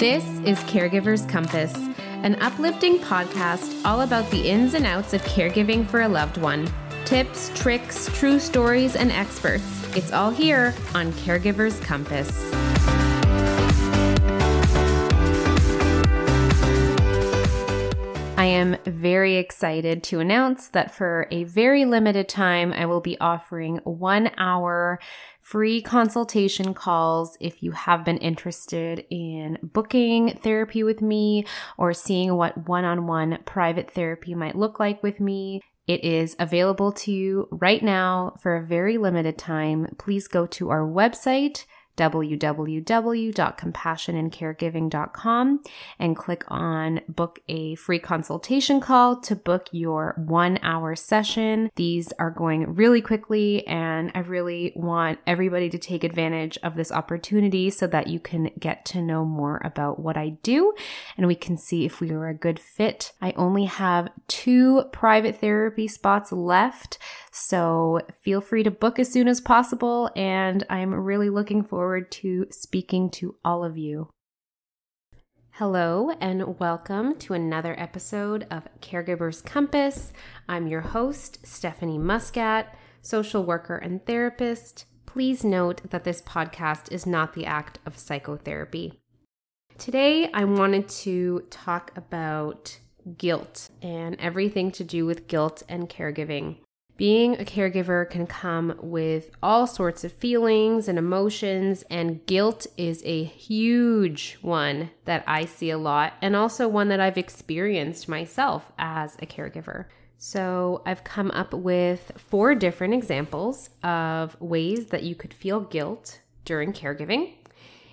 This is Caregiver's Compass, an uplifting podcast all about the ins and outs of caregiving for a loved one. Tips, tricks, true stories, and experts. It's all here on Caregiver's Compass. I am very excited to announce that for a very limited time, I will be offering one hour free consultation calls if you have been interested in booking therapy with me or seeing what one on one private therapy might look like with me. It is available to you right now for a very limited time. Please go to our website www.compassionincaregiving.com and click on book a free consultation call to book your one hour session. These are going really quickly, and I really want everybody to take advantage of this opportunity so that you can get to know more about what I do and we can see if we are a good fit. I only have two private therapy spots left. So feel free to book as soon as possible. And I'm really looking forward to speaking to all of you. Hello, and welcome to another episode of Caregiver's Compass. I'm your host, Stephanie Muscat, social worker and therapist. Please note that this podcast is not the act of psychotherapy. Today, I wanted to talk about guilt and everything to do with guilt and caregiving. Being a caregiver can come with all sorts of feelings and emotions, and guilt is a huge one that I see a lot, and also one that I've experienced myself as a caregiver. So, I've come up with four different examples of ways that you could feel guilt during caregiving.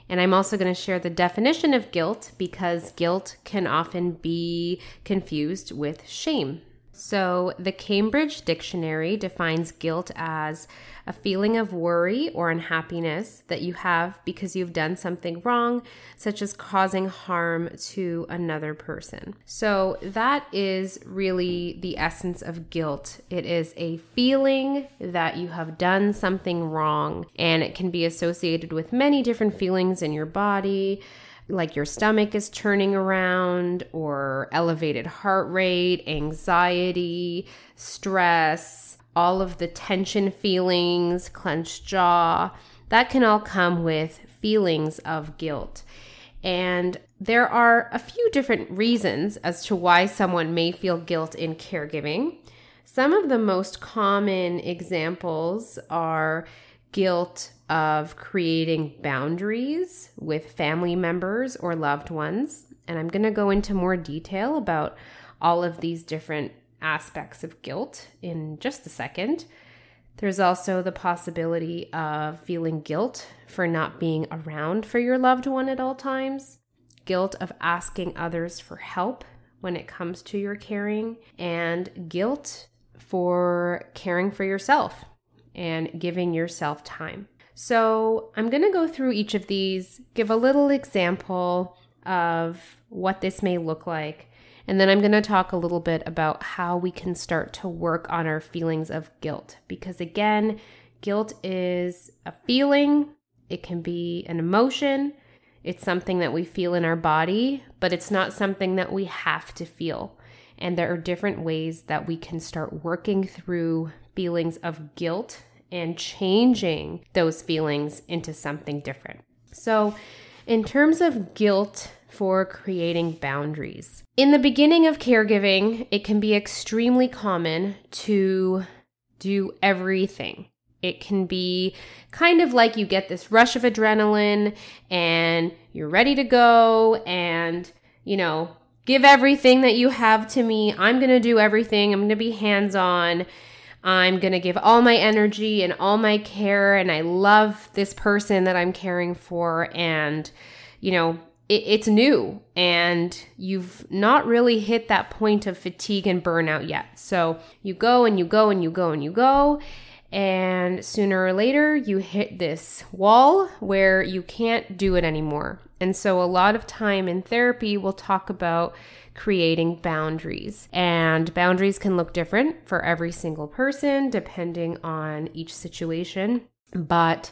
And I'm also going to share the definition of guilt because guilt can often be confused with shame. So, the Cambridge Dictionary defines guilt as a feeling of worry or unhappiness that you have because you've done something wrong, such as causing harm to another person. So, that is really the essence of guilt. It is a feeling that you have done something wrong, and it can be associated with many different feelings in your body like your stomach is turning around or elevated heart rate, anxiety, stress, all of the tension feelings, clenched jaw, that can all come with feelings of guilt. And there are a few different reasons as to why someone may feel guilt in caregiving. Some of the most common examples are guilt of creating boundaries with family members or loved ones. And I'm going to go into more detail about all of these different aspects of guilt in just a second. There's also the possibility of feeling guilt for not being around for your loved one at all times, guilt of asking others for help when it comes to your caring, and guilt for caring for yourself and giving yourself time. So, I'm going to go through each of these, give a little example of what this may look like, and then I'm going to talk a little bit about how we can start to work on our feelings of guilt. Because again, guilt is a feeling, it can be an emotion, it's something that we feel in our body, but it's not something that we have to feel. And there are different ways that we can start working through feelings of guilt and changing those feelings into something different. So, in terms of guilt for creating boundaries, in the beginning of caregiving, it can be extremely common to do everything. It can be kind of like you get this rush of adrenaline and you're ready to go and, you know, give everything that you have to me. I'm going to do everything. I'm going to be hands on. I'm going to give all my energy and all my care. And I love this person that I'm caring for. And, you know, it, it's new and you've not really hit that point of fatigue and burnout yet. So you go and you go and you go and you go. And sooner or later, you hit this wall where you can't do it anymore. And so, a lot of time in therapy, we'll talk about creating boundaries. And boundaries can look different for every single person depending on each situation. But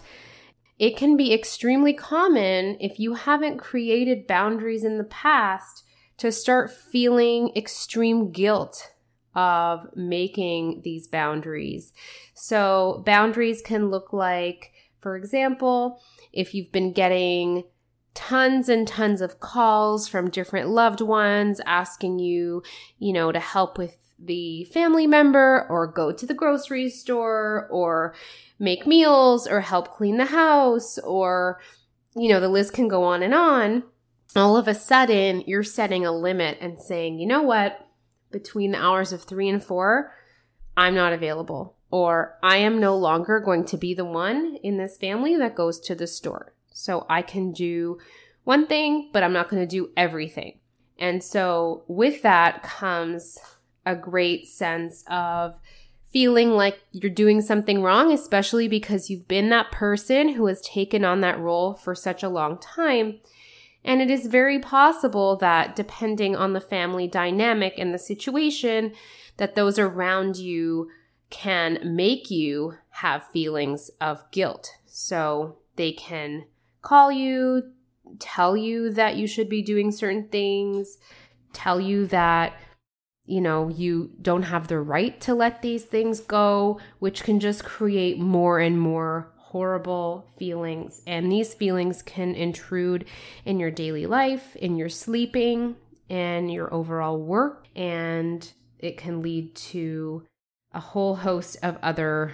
it can be extremely common if you haven't created boundaries in the past to start feeling extreme guilt of making these boundaries. So, boundaries can look like, for example, if you've been getting tons and tons of calls from different loved ones asking you, you know, to help with the family member or go to the grocery store or make meals or help clean the house or, you know, the list can go on and on. All of a sudden, you're setting a limit and saying, you know what? Between the hours of three and four, I'm not available. Or I am no longer going to be the one in this family that goes to the store. So I can do one thing, but I'm not going to do everything. And so with that comes a great sense of feeling like you're doing something wrong, especially because you've been that person who has taken on that role for such a long time. And it is very possible that depending on the family dynamic and the situation, that those around you can make you have feelings of guilt. So they can call you, tell you that you should be doing certain things, tell you that you know, you don't have the right to let these things go, which can just create more and more horrible feelings. And these feelings can intrude in your daily life, in your sleeping, and your overall work. And it can lead to a whole host of other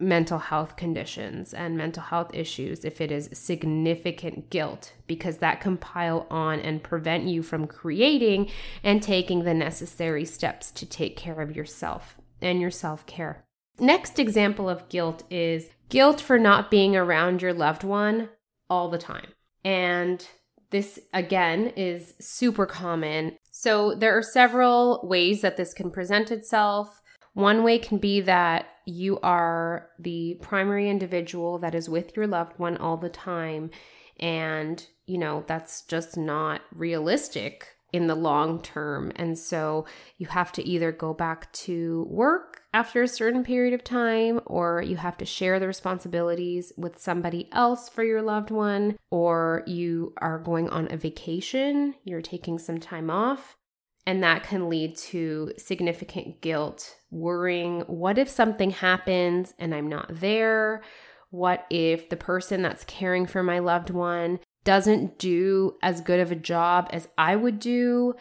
mental health conditions and mental health issues if it is significant guilt, because that can pile on and prevent you from creating and taking the necessary steps to take care of yourself and your self care. Next example of guilt is guilt for not being around your loved one all the time. And this again is super common. So there are several ways that this can present itself. One way can be that you are the primary individual that is with your loved one all the time. And, you know, that's just not realistic in the long term. And so you have to either go back to work after a certain period of time, or you have to share the responsibilities with somebody else for your loved one, or you are going on a vacation, you're taking some time off. And that can lead to significant guilt, worrying what if something happens and I'm not there? What if the person that's caring for my loved one doesn't do as good of a job as I would do?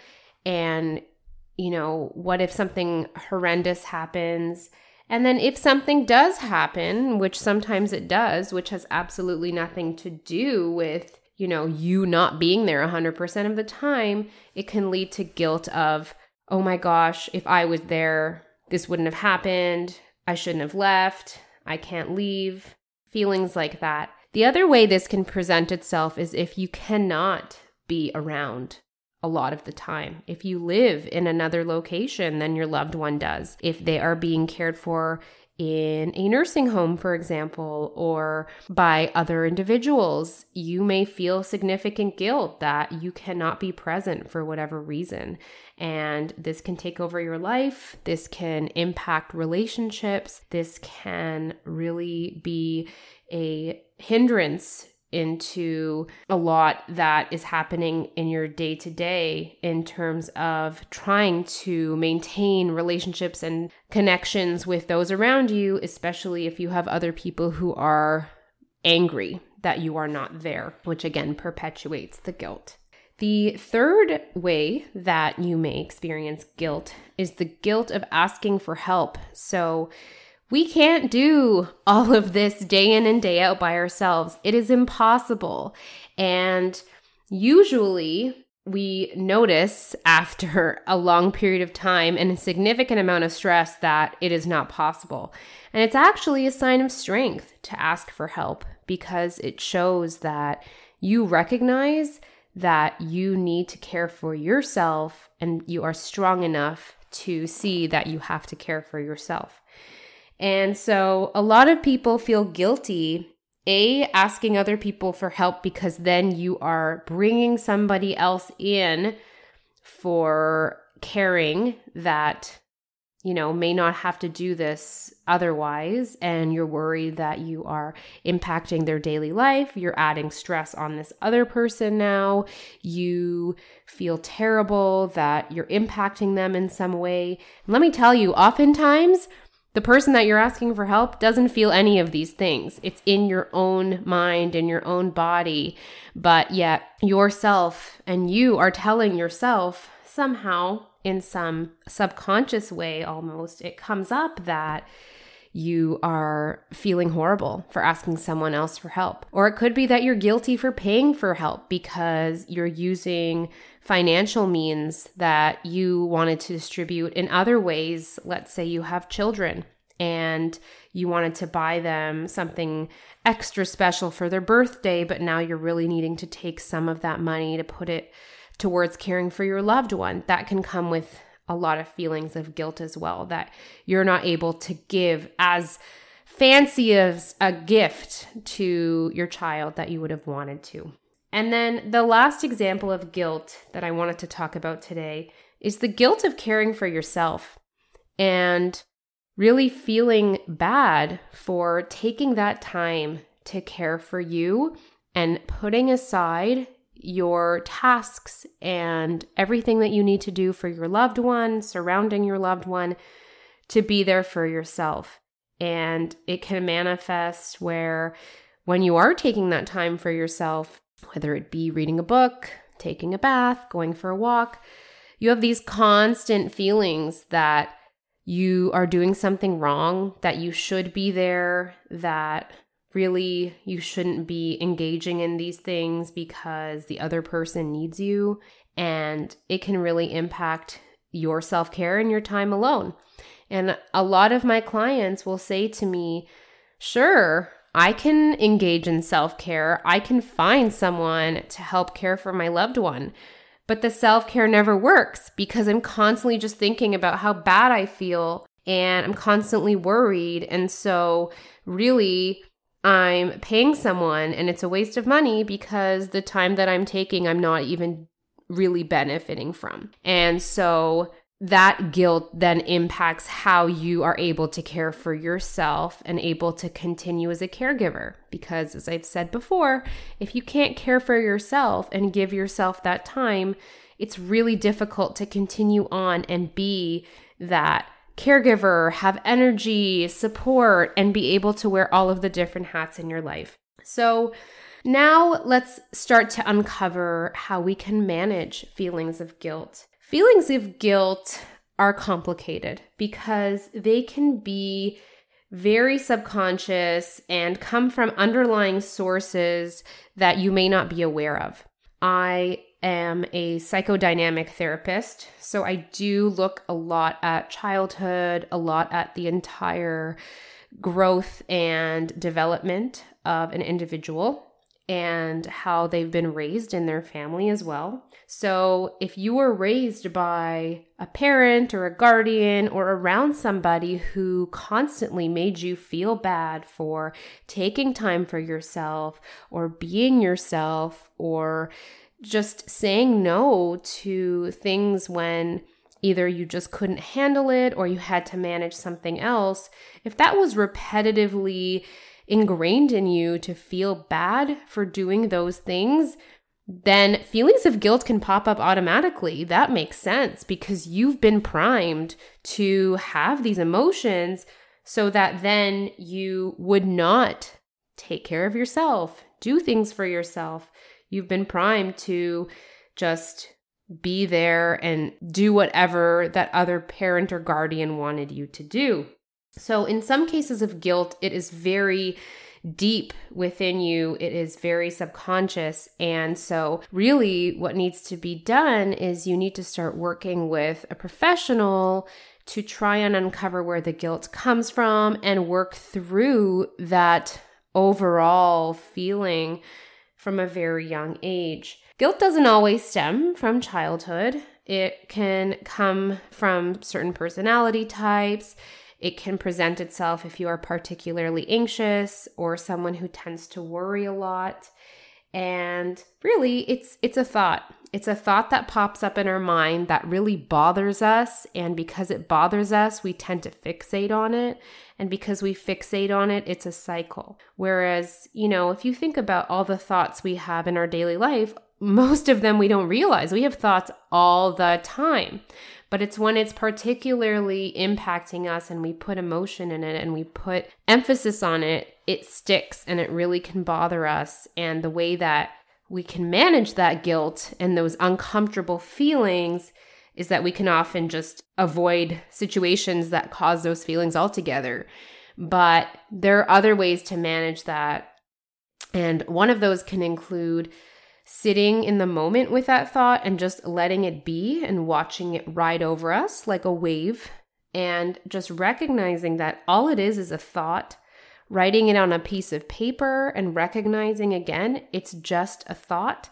And, you know, what if something horrendous happens? And then if something does happen, which sometimes it does, which has absolutely nothing to do with you know, you not being there 100% of the time, it can lead to guilt of, oh my gosh, if I was there, this wouldn't have happened. I shouldn't have left. I can't leave. Feelings like that. The other way this can present itself is if you cannot be around a lot of the time. If you live in another location than your loved one does, if they are being cared for in a nursing home, for example, or by other individuals, you may feel significant guilt that you cannot be present for whatever reason. And this can take over your life. This can impact relationships. This can really be a hindrance into a lot that is happening in your day to day in terms of trying to maintain relationships and connections with those around you, especially if you have other people who are angry that you are not there, which again perpetuates the guilt. The third way that you may experience guilt is the guilt of asking for help. So, we can't do all of this day in and day out by ourselves. It is impossible. And usually, we notice after a long period of time and a significant amount of stress that it is not possible. And it's actually a sign of strength to ask for help because it shows that you recognize that you need to care for yourself and you are strong enough to see that you have to care for yourself. And so a lot of people feel guilty a asking other people for help because then you are bringing somebody else in for caring that you know, may not have to do this otherwise, and you're worried that you are impacting their daily life. You're adding stress on this other person now. You feel terrible that you're impacting them in some way. let me tell you, oftentimes, the person that you're asking for help doesn't feel any of these things. It's in your own mind, in your own body, but yet yourself and you are telling yourself somehow in some subconscious way almost, it comes up that you are feeling horrible for asking someone else for help. Or it could be that you're guilty for paying for help because you're using financial means that you wanted to distribute in other ways. Let's say you have children and you wanted to buy them something extra special for their birthday, but now you're really needing to take some of that money to put it towards caring for your loved one. That can come with a lot of feelings of guilt as well, that you're not able to give as fancy as a gift to your child that you would have wanted to. And then the last example of guilt that I wanted to talk about today is the guilt of caring for yourself and really feeling bad for taking that time to care for you and putting aside your tasks and everything that you need to do for your loved one, surrounding your loved one, to be there for yourself. And it can manifest where when you are taking that time for yourself, whether it be reading a book, taking a bath, going for a walk, you have these constant feelings that you are doing something wrong, that you should be there, that really you shouldn't be engaging in these things because the other person needs you and it can really impact your self-care and your time alone. And a lot of my clients will say to me, "Sure, I can engage in self-care. I can find someone to help care for my loved one." But the self-care never works because I'm constantly just thinking about how bad I feel and I'm constantly worried. And so really I'm paying someone and it's a waste of money because the time that I'm taking, I'm not even really benefiting from. And so that guilt then impacts how you are able to care for yourself and able to continue as a caregiver. Because, as I've said before, if you can't care for yourself and give yourself that time, it's really difficult to continue on and be that caregiver, have energy, support, and be able to wear all of the different hats in your life. So, now let's start to uncover how we can manage feelings of guilt. Feelings of guilt are complicated because they can be very subconscious and come from underlying sources that you may not be aware of. I am a psychodynamic therapist. So I do look a lot at childhood, a lot at the entire growth and development of an individual and how they've been raised in their family as well. So, if you were raised by a parent or a guardian or around somebody who constantly made you feel bad for taking time for yourself or being yourself or just saying no to things when either you just couldn't handle it or you had to manage something else, if that was repetitively ingrained in you to feel bad for doing those things, then feelings of guilt can pop up automatically. That makes sense because you've been primed to have these emotions so that then you would not take care of yourself, do things for yourself, You've been primed to just be there and do whatever that other parent or guardian wanted you to do. So, in some cases of guilt, it is very deep within you, it is very subconscious. And so, really, what needs to be done is you need to start working with a professional to try and uncover where the guilt comes from and work through that overall feeling from a very young age. Guilt doesn't always stem from childhood. It can come from certain personality types. It can present itself if you are particularly anxious or someone who tends to worry a lot. And really, it's it's a thought. It's a thought that pops up in our mind that really bothers us. And because it bothers us, we tend to fixate on it. And because we fixate on it, it's a cycle. Whereas, you know, if you think about all the thoughts we have in our daily life, most of them we don't realize. We have thoughts all the time. But it's when it's particularly impacting us and we put emotion in it and we put emphasis on it, it sticks and it really can bother us. And the way that we can manage that guilt and those uncomfortable feelings is that we can often just avoid situations that cause those feelings altogether. But there are other ways to manage that. And one of those can include sitting in the moment with that thought and just letting it be and watching it ride over us like a wave and just recognizing that all it is is a thought writing it on a piece of paper and recognizing again it's just a thought.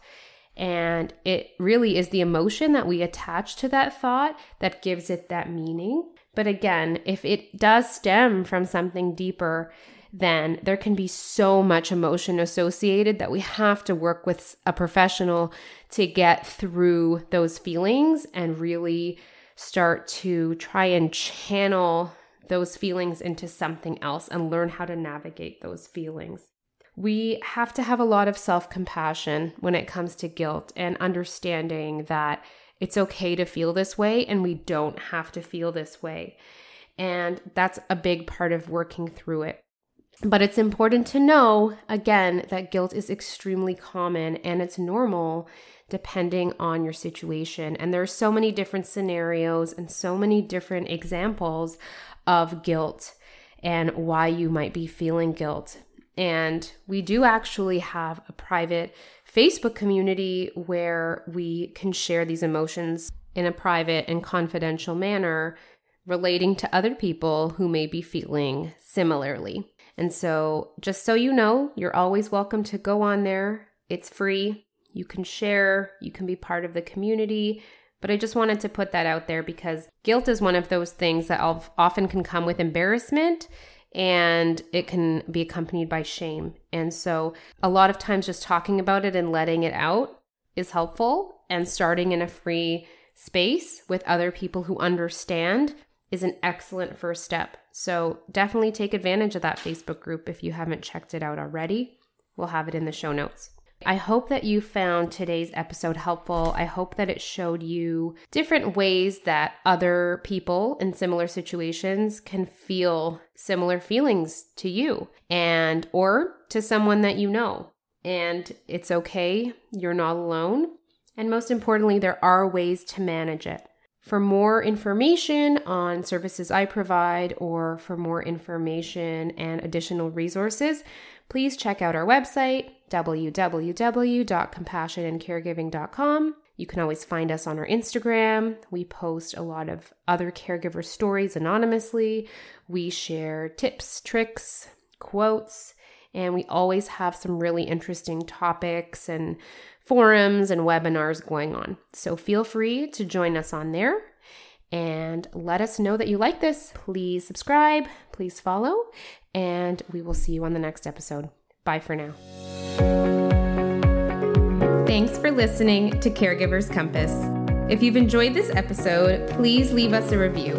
And it really is the emotion that we attach to that thought that gives it that meaning. But again, if it does stem from something deeper, then there can be so much emotion associated that we have to work with a professional to get through those feelings and really start to try and channel those feelings into something else and learn how to navigate those feelings. We have to have a lot of self compassion when it comes to guilt and understanding that it's okay to feel this way and we don't have to feel this way. And that's a big part of working through it. But it's important to know, again, that guilt is extremely common and it's normal depending on your situation. And there are so many different scenarios and so many different examples of guilt and why you might be feeling guilt. And we do actually have a private Facebook community where we can share these emotions in a private and confidential manner relating to other people who may be feeling similarly. And so, just so you know, you're always welcome to go on there. It's free. You can share, you can be part of the community. But I just wanted to put that out there because guilt is one of those things that often can come with embarrassment and it can be accompanied by shame. And so, a lot of times, just talking about it and letting it out is helpful. And starting in a free space with other people who understand is an excellent first step. So, definitely take advantage of that Facebook group if you haven't checked it out already. We'll have it in the show notes. I hope that you found today's episode helpful. I hope that it showed you different ways that other people in similar situations can feel similar feelings to you and or to someone that you know. And it's okay. You're not alone. And most importantly, there are ways to manage it. For more information on services I provide or for more information and additional resources, please check out our website, www.compassionincaregiving.com. You can always find us on our Instagram. We post a lot of other caregiver stories anonymously. We share tips, tricks, quotes, and we always have some really interesting topics and forums and webinars going on. So feel free to join us on there and let us know that you like this. Please subscribe, please follow, and we will see you on the next episode. Bye for now. Thanks for listening to Caregiver's Compass. If you've enjoyed this episode, please leave us a review.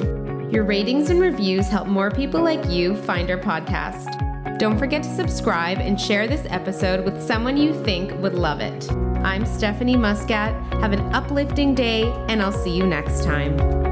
Your ratings and reviews help more people like you find our podcast. Don't forget to subscribe and share this episode with someone you think would love it. I'm Stephanie Muscat. Have an uplifting day, and I'll see you next time.